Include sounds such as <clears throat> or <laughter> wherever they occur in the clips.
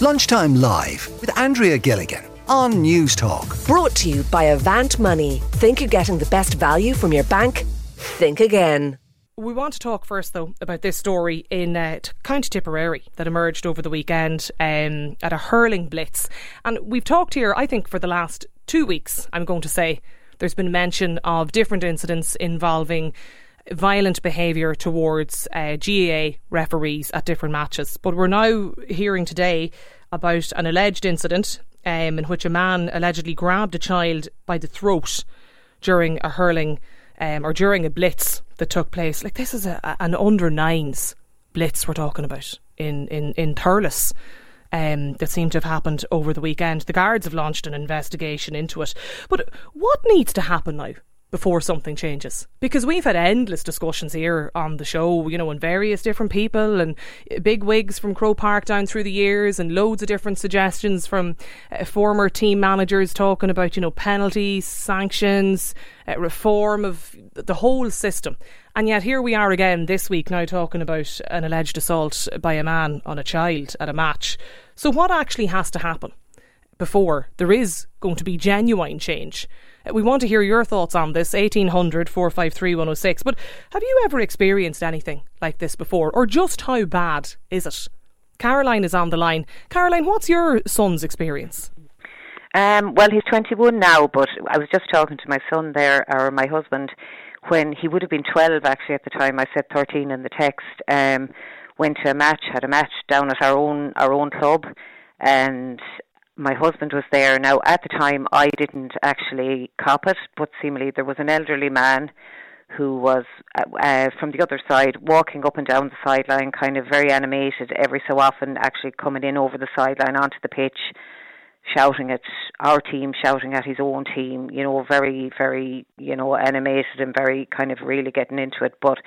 Lunchtime Live with Andrea Gilligan on Newstalk. Brought to you by Avant Money. Think you're getting the best value from your bank? Think again. We want to talk first, though, about this story in uh, County Tipperary that emerged over the weekend um, at a hurling blitz. And we've talked here, I think, for the last two weeks, I'm going to say. There's been mention of different incidents involving violent behaviour towards uh, GAA referees at different matches. But we're now hearing today about an alleged incident um, in which a man allegedly grabbed a child by the throat during a hurling um, or during a blitz that took place. Like this is a, an under nines blitz we're talking about in in in Thurles. Um, that seemed to have happened over the weekend. The guards have launched an investigation into it. But what needs to happen now? Before something changes. Because we've had endless discussions here on the show, you know, and various different people and big wigs from Croke Park down through the years and loads of different suggestions from uh, former team managers talking about, you know, penalties, sanctions, uh, reform of the whole system. And yet here we are again this week now talking about an alleged assault by a man on a child at a match. So what actually has to happen before there is going to be genuine change? We want to hear your thoughts on this 1800 453 106. But have you ever experienced anything like this before, or just how bad is it? Caroline is on the line. Caroline, what's your son's experience? Um, well, he's 21 now, but I was just talking to my son there, or my husband, when he would have been 12 actually at the time. I said 13 in the text. Um, went to a match, had a match down at our own our own club, and my husband was there. Now, at the time, I didn't actually cop it, but seemingly there was an elderly man who was uh, uh, from the other side walking up and down the sideline, kind of very animated every so often, actually coming in over the sideline onto the pitch, shouting at our team, shouting at his own team, you know, very, very, you know, animated and very kind of really getting into it. But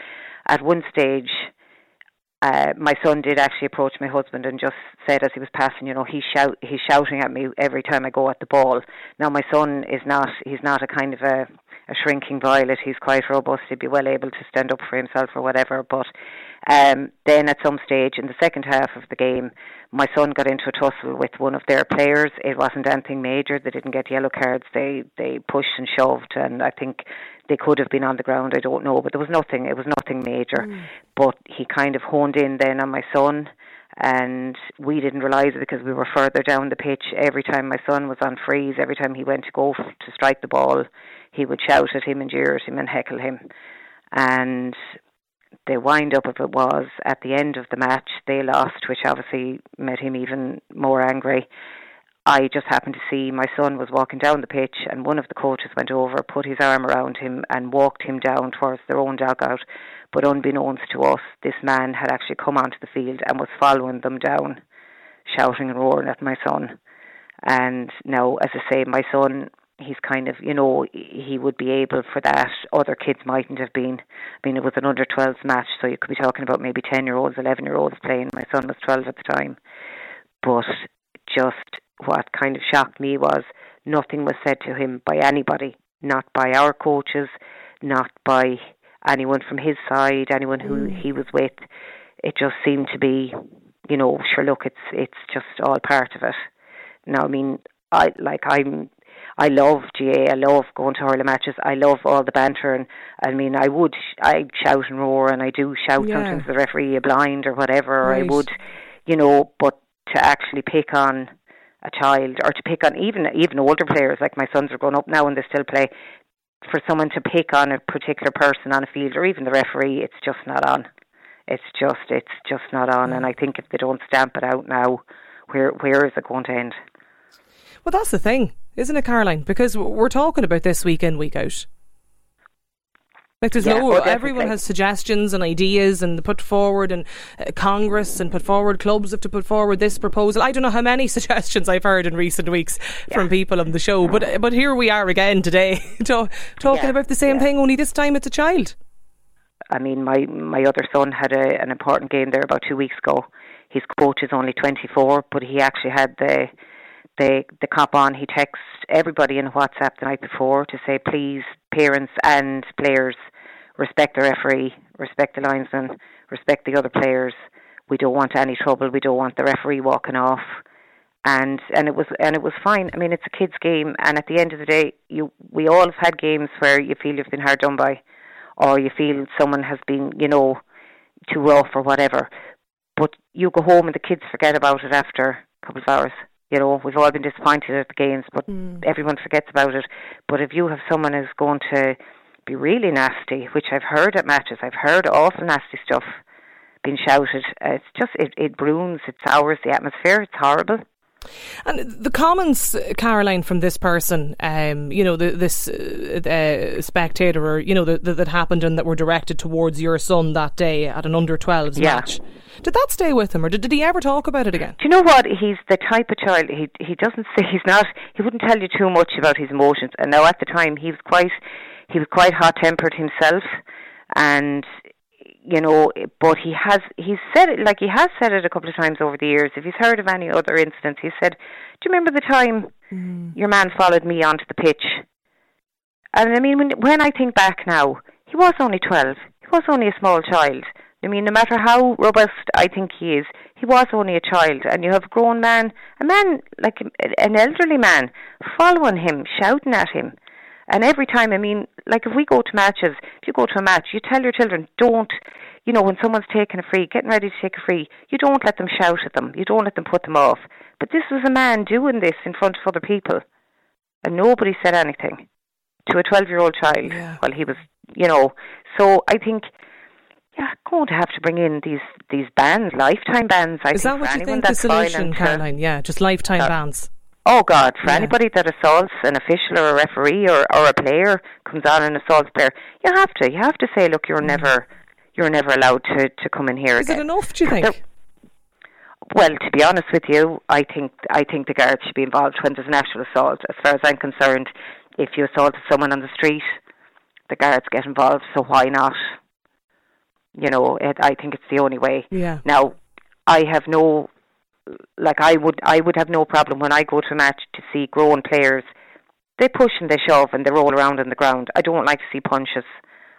at one stage, uh, my son did actually approach my husband and just said as he was passing, you know, he's shout he's shouting at me every time I go at the ball. Now my son is not he's not a kind of a, a shrinking violet. He's quite robust. He'd be well able to stand up for himself or whatever. But um, then at some stage in the second half of the game, my son got into a tussle with one of their players. It wasn't anything major. They didn't get yellow cards. They they pushed and shoved, and I think they could have been on the ground. I don't know, but there was nothing. It was nothing major. Mm. But he kind of honed in then on my son, and we didn't realise it because we were further down the pitch. Every time my son was on frees, every time he went to go f- to strike the ball, he would shout at him and jeer at him and heckle him. And the wind up of it was at the end of the match they lost, which obviously made him even more angry. I just happened to see my son was walking down the pitch, and one of the coaches went over, put his arm around him, and walked him down towards their own dugout. But unbeknownst to us, this man had actually come onto the field and was following them down, shouting and roaring at my son. And now, as I say, my son, he's kind of, you know, he would be able for that. Other kids mightn't have been. I mean, it was an under 12s match, so you could be talking about maybe 10 year olds, 11 year olds playing. My son was 12 at the time. But just what kind of shocked me was nothing was said to him by anybody, not by our coaches, not by anyone from his side, anyone who mm. he was with. It just seemed to be, you know, sure look, it's it's just all part of it. Now, I mean, I like I'm I love GA. I love going to hurling matches. I love all the banter, and I mean, I would I shout and roar, and I do shout yeah. sometimes the referee a blind or whatever. Right. I would, you know, but to actually pick on a child or to pick on even even older players like my sons are grown up now and they still play for someone to pick on a particular person on a field or even the referee it's just not on. It's just it's just not on and I think if they don't stamp it out now where where is it going to end? Well that's the thing isn't it Caroline? Because we're talking about this week in week out like there's yeah, no, oh, everyone has suggestions and ideas and put forward, and uh, Congress and put forward, clubs have to put forward this proposal. I don't know how many <laughs> suggestions I've heard in recent weeks yeah. from people on the show, but but here we are again today, <laughs> to, talking yeah, about the same thing. Only this time it's a child. I mean, my my other son had a, an important game there about two weeks ago. His coach is only 24, but he actually had the the the cop on. He texts everybody in WhatsApp the night before to say, please, parents and players, respect the referee, respect the linesman, respect the other players. We don't want any trouble. We don't want the referee walking off. and and it was and it was fine. I mean, it's a kids' game, and at the end of the day, you we all have had games where you feel you've been hard done by, or you feel someone has been, you know, too rough or whatever. But you go home and the kids forget about it after a couple of hours. You know, we've all been disappointed at the games, but mm. everyone forgets about it. But if you have someone who's going to be really nasty, which I've heard at matches, I've heard awful nasty stuff being shouted. Uh, it's just it, it ruins, it sours the atmosphere. It's horrible. And the comments, Caroline, from this person, um, you know, the, this uh, uh, spectator, or you know, the, the, that happened and that were directed towards your son that day at an under 12s yeah. match. Did that stay with him, or did, did he ever talk about it again? Do you know what? He's the type of child. He he doesn't <laughs> say he's not. He wouldn't tell you too much about his emotions. And now at the time, he was quite he was quite hot tempered himself, and you know, but he has he's said it like he has said it a couple of times over the years. If he's heard of any other incidents, he said, "Do you remember the time mm. your man followed me onto the pitch?" And I mean, when when I think back now, he was only twelve. He was only a small child. I mean, no matter how robust I think he is, he was only a child. And you have a grown man, a man like an elderly man, following him, shouting at him. And every time, I mean, like if we go to matches, if you go to a match, you tell your children, don't, you know, when someone's taking a free, getting ready to take a free, you don't let them shout at them. You don't let them put them off. But this was a man doing this in front of other people. And nobody said anything to a 12 year old child yeah. while he was, you know. So I think, yeah, going to have to bring in these these bans, lifetime bans. I Is think, that what you think the solution, Caroline? Yeah, just lifetime bans. Oh God, for yeah. anybody that assaults an official or a referee or, or a player comes on and assaults a player, you have to. You have to say, look, you're mm. never you're never allowed to, to come in here Is again. it enough, do you think? There, well, to be honest with you, I think I think the guards should be involved when there's an actual assault. As far as I'm concerned, if you assaulted someone on the street, the guards get involved. So why not? You know, it, I think it's the only way. Yeah. Now, I have no like I would I would have no problem when I go to a match to see grown players. They push and they shove and they roll around on the ground. I don't like to see punches.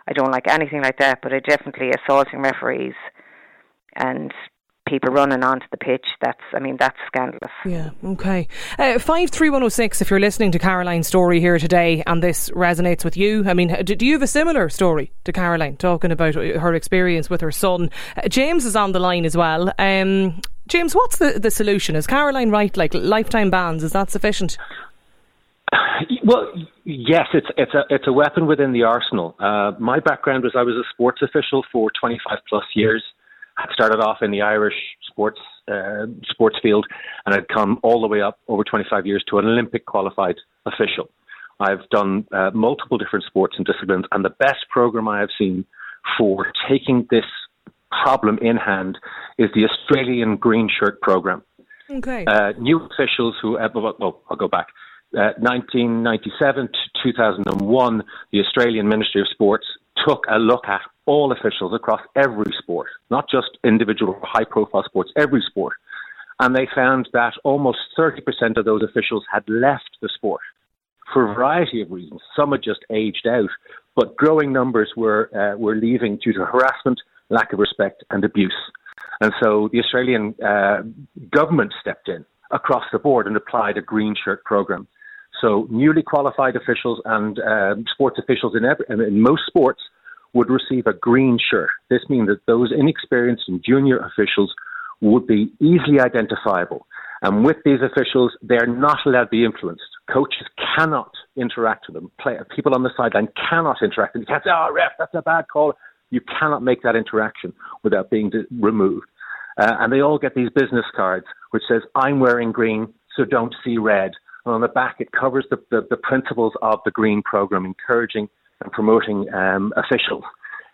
I don't like anything like that. But I definitely assaulting referees and people running onto the pitch. That's, I mean, that's scandalous. Yeah, okay. Uh, 53106, if you're listening to Caroline's story here today and this resonates with you, I mean, do, do you have a similar story to Caroline talking about her experience with her son? Uh, James is on the line as well. Um, James, what's the, the solution? Is Caroline right? Like lifetime bans, is that sufficient? <sighs> Well, yes, it's it's a it's a weapon within the arsenal. Uh, my background was I was a sports official for 25 plus years. I started off in the Irish sports uh, sports field, and I'd come all the way up over 25 years to an Olympic qualified official. I've done uh, multiple different sports and disciplines, and the best program I have seen for taking this problem in hand is the Australian Green Shirt program. Okay. Uh, new officials who, uh, well, I'll go back. Uh, 1997 to 2001, the Australian Ministry of Sports took a look at all officials across every sport, not just individual high profile sports, every sport. And they found that almost 30% of those officials had left the sport for a variety of reasons. Some had just aged out, but growing numbers were, uh, were leaving due to harassment, lack of respect, and abuse. And so the Australian uh, government stepped in across the board and applied a green shirt program. So newly qualified officials and uh, sports officials in, every, in most sports would receive a green shirt. This means that those inexperienced and junior officials would be easily identifiable. And with these officials, they're not allowed to be influenced. Coaches cannot interact with them. Play, people on the sideline cannot interact. With them. You can't say, oh, ref, that's a bad call. You cannot make that interaction without being removed. Uh, and they all get these business cards which says, I'm wearing green, so don't see red. And on the back, it covers the, the, the principles of the green program, encouraging and promoting um, officials.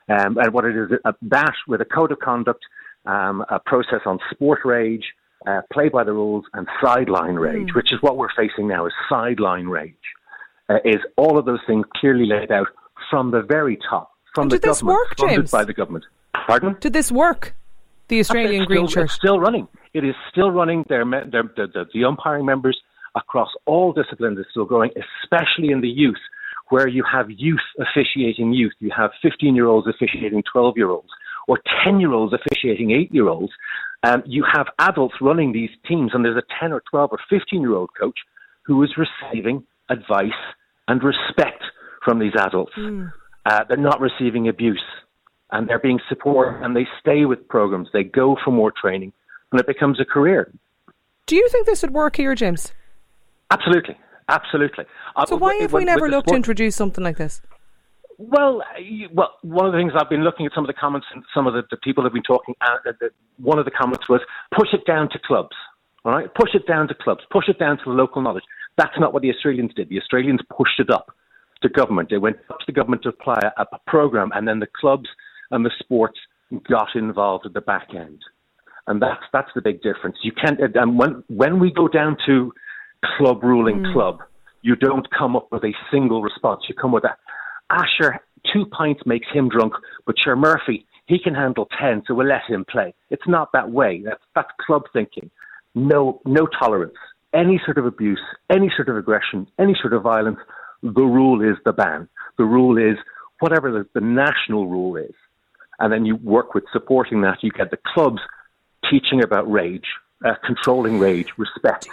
Um, and what it is, uh, that with a code of conduct, um, a process on sport rage, uh, play by the rules, and sideline rage, mm. which is what we're facing now, is sideline rage. Uh, is all of those things clearly laid out from the very top from the did this work, James? by the government. Pardon? Did this work? The Australian it's Green still, Shirt. It's still running. It is still running. They're, they're, the, the umpiring members across all disciplines is still growing, especially in the youth, where you have youth officiating youth. You have 15 year olds officiating 12 year olds, or 10 year olds officiating 8 year olds. Um, you have adults running these teams, and there's a 10 or 12 or 15 year old coach who is receiving advice and respect from these adults. Mm. Uh, they're not receiving abuse, and they're being supported, and they stay with programs. They go for more training, and it becomes a career. Do you think this would work here, James? Absolutely, absolutely. Uh, so why have we never looked to introduce something like this? Well, well, one of the things I've been looking at some of the comments and some of the, the people have been talking. Uh, the, one of the comments was push it down to clubs. All right, push it down to clubs, push it down to the local knowledge. That's not what the Australians did. The Australians pushed it up to government. They went up to the government to apply a, a program, and then the clubs and the sports got involved at the back end. And that's that's the big difference. You can't. And when when we go down to club ruling mm. club, you don't come up with a single response. You come with a Asher, two pints makes him drunk, but sure, Murphy, he can handle 10, so we'll let him play. It's not that way. That's, that's club thinking. No, no tolerance. Any sort of abuse, any sort of aggression, any sort of violence, the rule is the ban. The rule is whatever the, the national rule is. And then you work with supporting that. You get the clubs teaching about rage, uh, controlling rage, respect.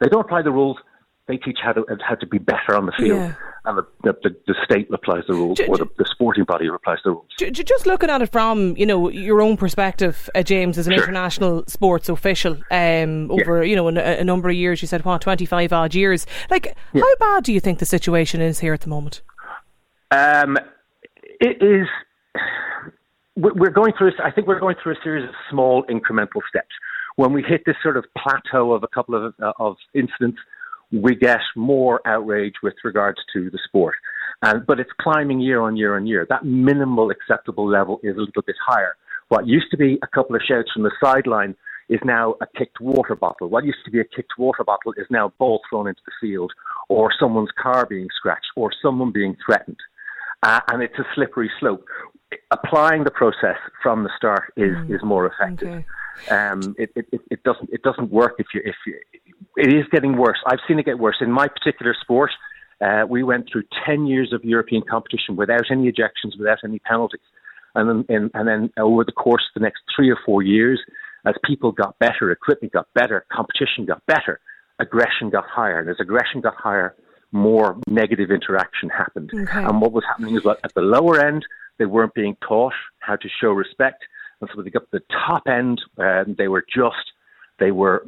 They don't apply the rules they teach how to how to be better on the field, yeah. and the, the, the, state applies the rules, or the, the, sporting body applies the rules. Just looking at it from you know your own perspective, uh, James, as an sure. international sports official, um, over yeah. you know a, a, number of years, you said what twenty five odd years. Like, yeah. how bad do you think the situation is here at the moment? Um, it is. We're going through. I think we're going through a series of small incremental steps. When we hit this sort of plateau of a couple of uh, of incidents we get more outrage with regards to the sport. And, but it's climbing year on year on year. That minimal acceptable level is a little bit higher. What used to be a couple of shouts from the sideline is now a kicked water bottle. What used to be a kicked water bottle is now a ball thrown into the field, or someone's car being scratched, or someone being threatened. Uh, and it's a slippery slope. Applying the process from the start is, mm. is more effective. Okay. Um, it, it, it doesn't it doesn't work if you if you, it is getting worse. I've seen it get worse in my particular sport. Uh, we went through ten years of European competition without any ejections, without any penalties, and then and then over the course of the next three or four years, as people got better, equipment got better, competition got better, aggression got higher, and as aggression got higher, more negative interaction happened. Okay. And what was happening is that at the lower end, they weren't being taught how to show respect and so they got the top end, um, they were just, they were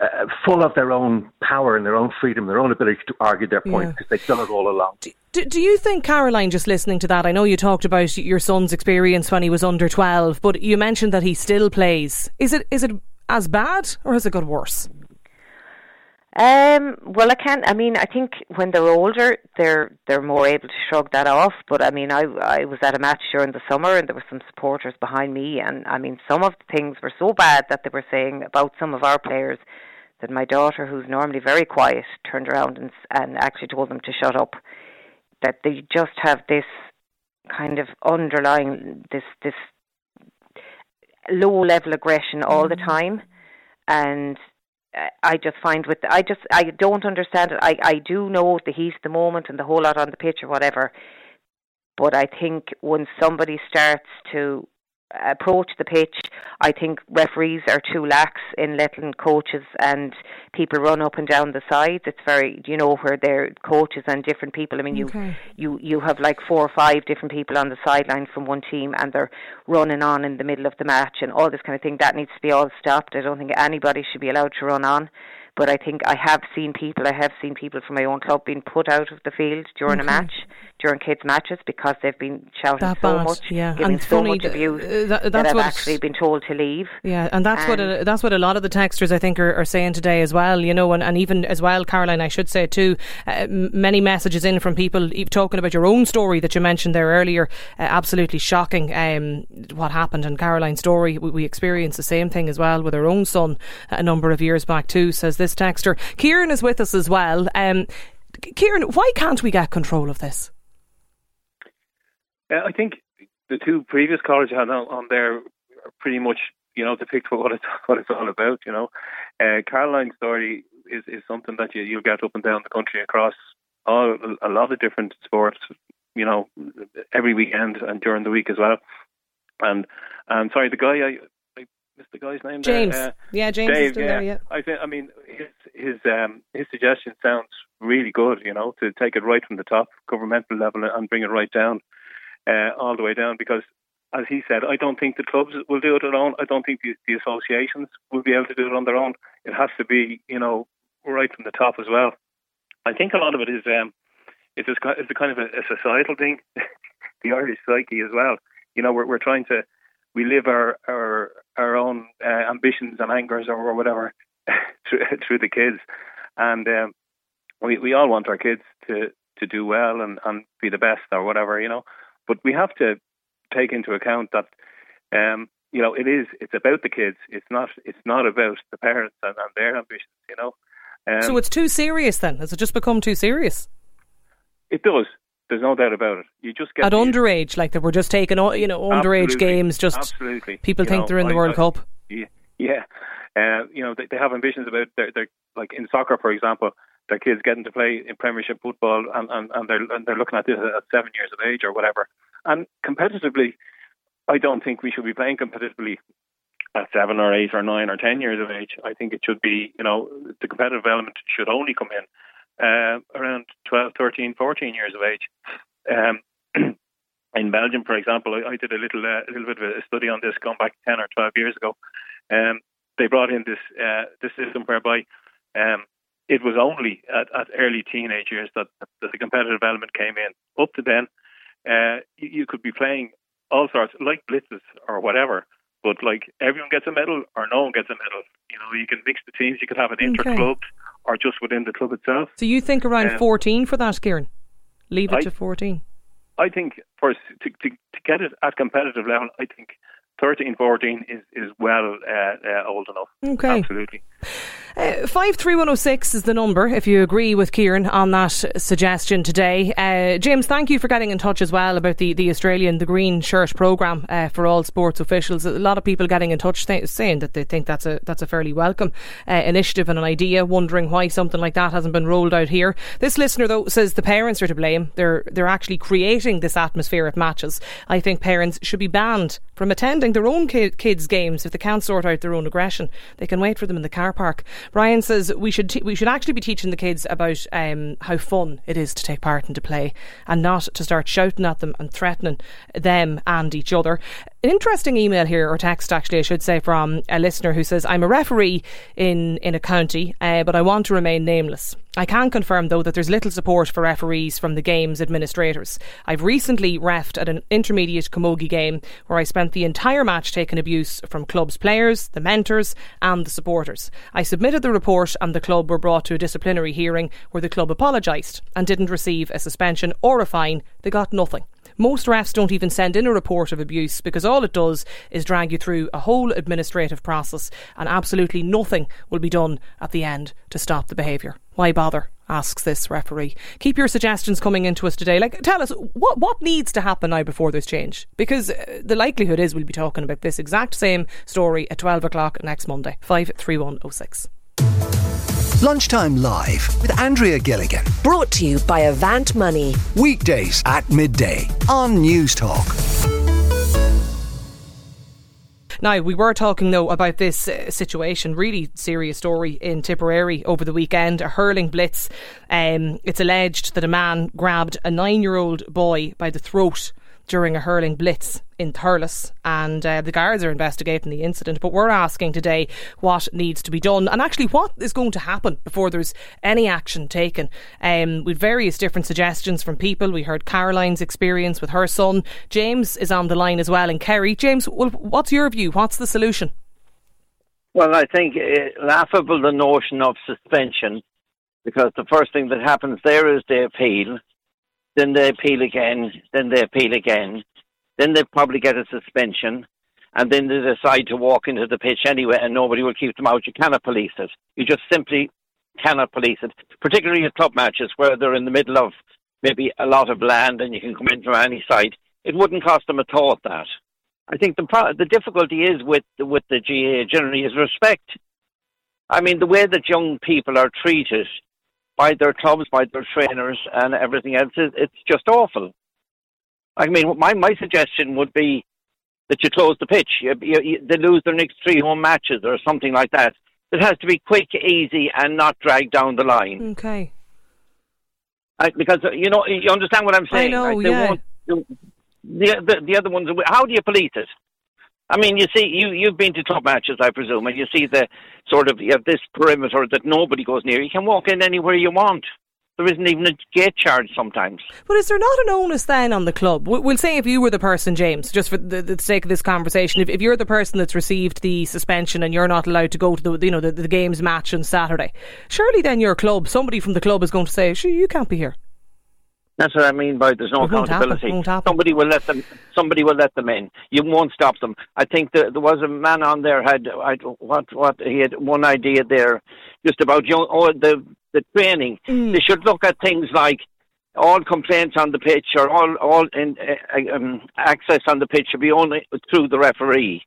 uh, full of their own power and their own freedom, their own ability to argue their point because yeah. they'd done it all along. Do, do, do, you think, Caroline, just listening to that, I know you talked about your son's experience when he was under 12, but you mentioned that he still plays. Is it is it as bad or has it got worse? Um, well, I can't. I mean, I think when they're older, they're they're more able to shrug that off. But I mean, I I was at a match during the summer, and there were some supporters behind me, and I mean, some of the things were so bad that they were saying about some of our players that my daughter, who's normally very quiet, turned around and and actually told them to shut up. That they just have this kind of underlying this this low level aggression all the mm. time, and I just find with I just I don't understand it. I I do know the heat, the moment, and the whole lot on the pitch or whatever. But I think when somebody starts to approach the pitch. I think referees are too lax in letting coaches and people run up and down the sides. It's very, you know, where they're coaches and different people. I mean, okay. you you you have like four or five different people on the sideline from one team, and they're running on in the middle of the match and all this kind of thing. That needs to be all stopped. I don't think anybody should be allowed to run on. But I think I have seen people, I have seen people from my own club being put out of the field during okay. a match, during kids' matches, because they've been shouting that so bad, much, yeah. giving and so much abuse uh, that, that have actually been told to leave. Yeah, and that's and what a, that's what a lot of the texters I think are, are, saying today as well. You know, and, and even as well, Caroline, I should say too, uh, many messages in from people talking about your own story that you mentioned there earlier. Uh, absolutely shocking um, what happened. And Caroline's story, we, we experienced the same thing as well with our own son a number of years back too. Says this texter. Kieran is with us as well. Um, Kieran, why can't we get control of this? Uh, I think the two previous callers on, on there pretty much, you know, depict what it's <laughs> what it's all about. You know, uh, Caroline's story is, is something that you you'll get up and down the country across all a lot of different sports. You know, every weekend and during the week as well. And and sorry, the guy I The guy's name James. There? Uh, yeah, James Dave, is still yeah. there. Yeah. I think. I mean, his his um, his suggestion sounds really good. You know, to take it right from the top, governmental level, and bring it right down, uh, all the way down. Because, as he said, I don't think the clubs will do it alone. I don't think the, the associations will be able to do it on their own. It has to be, you know, right from the top as well. I think a lot of it is um, it's a, it's a kind of a, a societal thing, <laughs> the Irish psyche as well. You know, we're we're trying to we live our our our own uh, ambitions and angers or, whatever <laughs> through, through the kids, and um, we we all want our kids to to do well and and be the best or whatever, you know. But we have to take into account that um, you know it is it's about the kids. It's not it's not about the parents and, and their ambitions, you know. Um, so it's too serious then? Has it just become too serious? It does. There's no doubt about it. You just get at the, underage, like that we're just taking, all. you know, underage games. Just Absolutely. people You think know, they're in the I- World I- Cup. Yeah, yeah. Uh, you know, they, they have ambitions about their, their like in soccer, for example, their kids getting to play in Premiership football, and, and, and they're and they're looking at this at seven years of age or whatever. And competitively, I don't think we should be playing competitively at seven or eight or nine or ten years of age. I think it should be, you know, the competitive element should only come in uh, around 12, 13, 14 years of age. Um, <clears throat> in Belgium, for example, I, I did a little uh, little bit of a study on this going back ten or twelve years ago. Um, they brought in this uh, this system whereby um, it was only at, at early teenage years that, that the competitive element came in. Up to then, uh, you, you could be playing all sorts like blitzes or whatever, but like everyone gets a medal or no one gets a medal. You know, you can mix the teams. You could have an Okay. inter club or just within the club itself. So you think around Um, 14 for that, Kieran? Leave it I- to 14. I think for us to, to, to get it at competitive level, I think 13, 14 is, is well uh, uh, old enough. Okay. Absolutely. Uh, 53106 is the number if you agree with Kieran on that suggestion today. Uh, James, thank you for getting in touch as well about the, the Australian, the Green Shirt programme uh, for all sports officials. A lot of people getting in touch th- saying that they think that's a that's a fairly welcome uh, initiative and an idea, wondering why something like that hasn't been rolled out here. This listener, though, says the parents are to blame. They're, they're actually creating this atmosphere at matches. I think parents should be banned from attending their own ki- kids' games if they can't sort out their own aggression. They can wait for them in the car park. Brian says we should we should actually be teaching the kids about um, how fun it is to take part and to play, and not to start shouting at them and threatening them and each other. An interesting email here or text, actually, I should say, from a listener who says, "I'm a referee in in a county, uh, but I want to remain nameless." I can confirm, though, that there's little support for referees from the game's administrators. I've recently refed at an intermediate camogie game where I spent the entire match taking abuse from club's players, the mentors, and the supporters. I submitted the report, and the club were brought to a disciplinary hearing where the club apologised and didn't receive a suspension or a fine. They got nothing. Most refs don't even send in a report of abuse because all it does is drag you through a whole administrative process and absolutely nothing will be done at the end to stop the behaviour. Why bother? asks this referee. Keep your suggestions coming into us today. Like, tell us what what needs to happen now before this change, because uh, the likelihood is we'll be talking about this exact same story at twelve o'clock next Monday. Five three one oh six. Lunchtime Live with Andrea Gilligan. Brought to you by Avant Money. Weekdays at midday on Newstalk. Now, we were talking though about this uh, situation, really serious story in Tipperary over the weekend. A hurling blitz. Um, it's alleged that a man grabbed a nine year old boy by the throat during a hurling blitz in Thurles, and uh, the guards are investigating the incident. But we're asking today what needs to be done and actually what is going to happen before there's any action taken. Um, with various different suggestions from people. We heard Caroline's experience with her son. James is on the line as well, and Kerry. James, well, what's your view? What's the solution? Well, I think uh, laughable the notion of suspension, because the first thing that happens there is they appeal, then they appeal again, then they appeal again, then they probably get a suspension, and then they decide to walk into the pitch anyway, and nobody will keep them out. You cannot police it. You just simply cannot police it, particularly at club matches where they're in the middle of maybe a lot of land and you can come in from any side. It wouldn't cost them a thought that. I think the the difficulty is with with the GA generally is respect. I mean, the way that young people are treated by their clubs, by their trainers, and everything else, it's just awful. I mean, my my suggestion would be that you close the pitch. You, you, they lose their next three home matches or something like that. It has to be quick, easy, and not drag down the line. Okay. I, because uh, you know, you understand what I'm saying. I know, like, yeah. The, the, the other ones. How do you police it? I mean, you see, you you've been to top matches, I presume, and you see the sort of you have this perimeter that nobody goes near. You can walk in anywhere you want. There isn't even a gate charge sometimes. But is there not an onus then on the club? We'll say if you were the person, James, just for the, the sake of this conversation, if, if you're the person that's received the suspension and you're not allowed to go to the you know the, the games match on Saturday, surely then your club, somebody from the club is going to say, "Sure, you can't be here." That's what I mean by there's no It accountability. Somebody will let them. Somebody will let them in. You won't stop them. I think there, there was a man on there had I, what what he had one idea there, just about young oh, the the training. Mm. They should look at things like all complaints on the pitch or all all in, uh, um, access on the pitch should be only through the referee.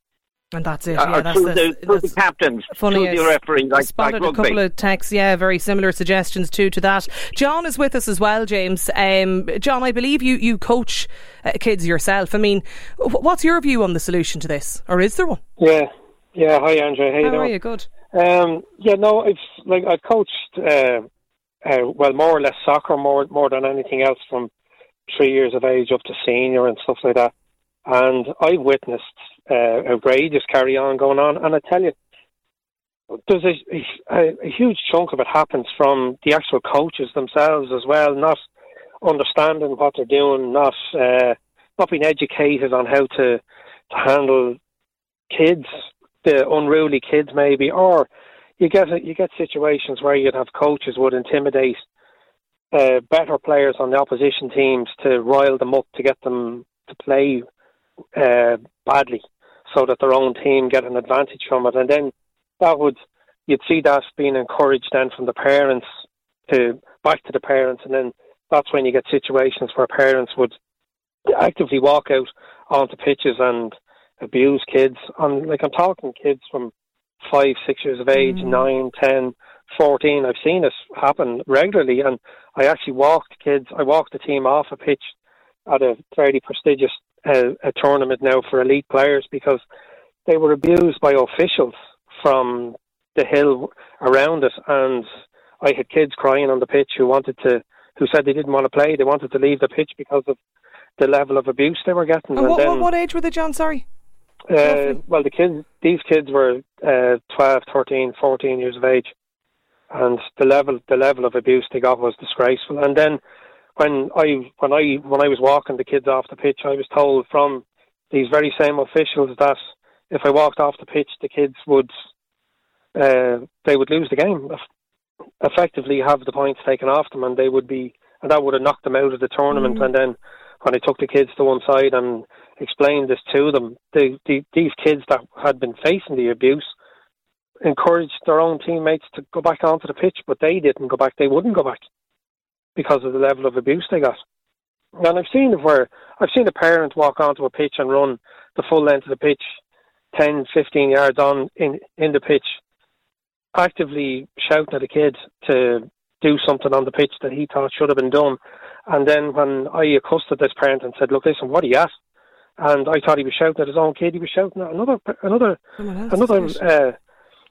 And that's it. Uh, Yeah, or that's through, the, the, through the captains, funny. through the is referee, I like, spotted like a couple of texts. Yeah, very similar suggestions too to that. John is with us as well, James. Um, John, I believe you you coach uh, kids yourself. I mean, what's your view on the solution to this, or is there one? Yeah, yeah. Hi, Andrew. How, you How doing? are you? Good. Um, yeah, no, it's like I coached, uh, uh, well, more or less soccer, more more than anything else, from three years of age up to senior and stuff like that. And I've witnessed uh, outrageous carry on going on, and I tell you, there's a, a, a huge chunk of it happens from the actual coaches themselves as well, not understanding what they're doing, not uh, not being educated on how to to handle kids, the unruly kids maybe, or you get you get situations where you'd have coaches would intimidate uh, better players on the opposition teams to rile them up to get them to play uh, badly, so that their own team get an advantage from it, and then that would you'd see that being encouraged then from the parents to back to the parents, and then that's when you get situations where parents would actively walk out onto pitches and abuse kids. On like I'm talking kids from five, six years of age, mm. nine, ten, fourteen. I've seen this happen regularly, and I actually walked kids. I walked the team off a pitch at a fairly prestigious uh, a tournament now for elite players because they were abused by officials from the hill around it, and I had kids crying on the pitch who wanted to, who said they didn't want to play. They wanted to leave the pitch because of the level of abuse they were getting. And what, then, what, what age were they, John? Sorry. uh, well, the kids, these kids were uh, 12, 13, 14 years of age, and the level, the level of abuse they got was disgraceful. And then, when I, when I, when I was walking the kids off the pitch, I was told from these very same officials that if I walked off the pitch, the kids would, uh, they would lose the game, effectively have the points taken off them, and they would be, and that would have knocked them out of the tournament. And then, when I took the kids to one side and explained this to them, the, the, these kids that had been facing the abuse encouraged their own teammates to go back onto the pitch, but they didn't go back. They wouldn't go back because of the level of abuse they got. And I've seen it where I've seen a parent walk onto a pitch and run the full length of the pitch, 10, 15 yards on in, in the pitch, actively shouting at a kid to do something on the pitch that he thought should have been done. And then when I accosted this parent and said, "Look, listen, what are you at?" and I thought he was shouting at his own kid, he was shouting at another, another, another. Uh,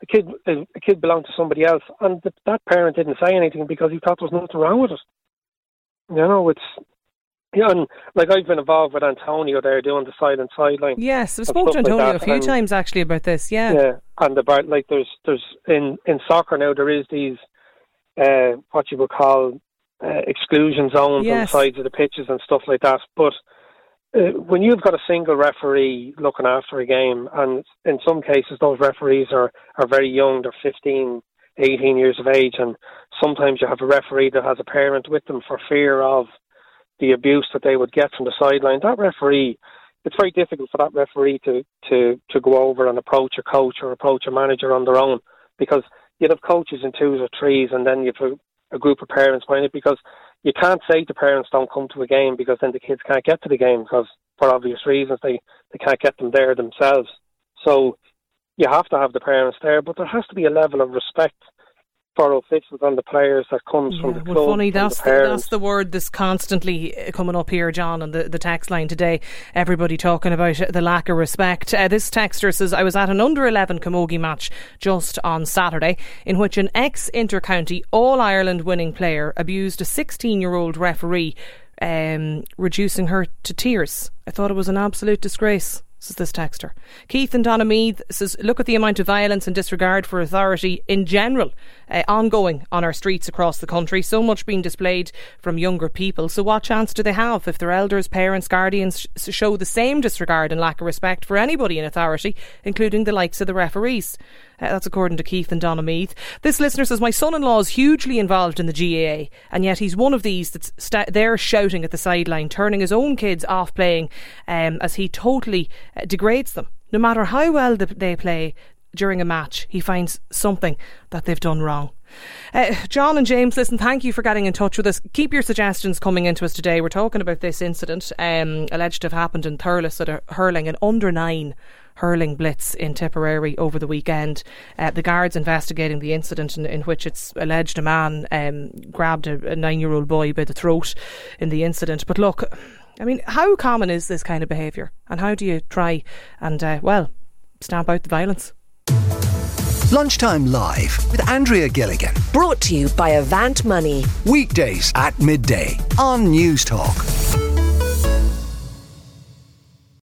a kid, a kid belonged to somebody else, and th- that parent didn't say anything because he thought there was nothing wrong with it. You know, it's yeah, and like I've been involved with Antonio there doing the silent sideline. Yes, I've spoken to stuff like Antonio a few and- times actually about this. Yeah. Yeah, and about like there's there's in in soccer now there is these uh what you would call uh, exclusion zones on the sides of the pitches and stuff like that. But uh, when you've got a single referee looking after a game, and in some cases those referees are are very young, they're 15, 18 years of age, and sometimes you have a referee that has a parent with them for fear of the abuse that they would get from the sideline. That referee it's very difficult for that referee to, to, to go over and approach a coach or approach a manager on their own because you'd have coaches in twos or threes and then you'd have a group of parents behind it because you can't say to parents don't come to a game because then the kids can't get to the game because for obvious reasons they, they can't get them there themselves. So you have to have the parents there, but there has to be a level of respect for officials and the players that comes yeah, from the well, club. funny, that's the, the, that's the word that's constantly uh, coming up here, John, on the, the text line today. Everybody talking about the lack of respect. Uh, this texter says, I was at an under 11 camogie match just on Saturday in which an ex intercounty All Ireland winning player abused a 16 year old referee, um, reducing her to tears. I thought it was an absolute disgrace says this texter. Keith and Donna Meath says, look at the amount of violence and disregard for authority in general uh, ongoing on our streets across the country. So much being displayed from younger people. So what chance do they have if their elders, parents, guardians sh- show the same disregard and lack of respect for anybody in authority, including the likes of the referees? Uh, that's according to Keith and Donna Meath. This listener says, My son in law is hugely involved in the GAA, and yet he's one of these that's sta- there shouting at the sideline, turning his own kids off playing um, as he totally degrades them. No matter how well they play during a match, he finds something that they've done wrong. Uh, John and James, listen, thank you for getting in touch with us. Keep your suggestions coming into us today. We're talking about this incident um, alleged to have happened in Thurles at a hurling, an under nine hurling blitz in Tipperary over the weekend. Uh, the guards investigating the incident in, in, which it's alleged a man um, grabbed a, a nine year old boy by the throat in the incident. But look, I mean, how common is this kind of behaviour? And how do you try and, uh, well, stamp out the violence? Lunchtime Live with Andrea Gilligan. Brought to you by Avant Money. Weekdays at midday on Newstalk.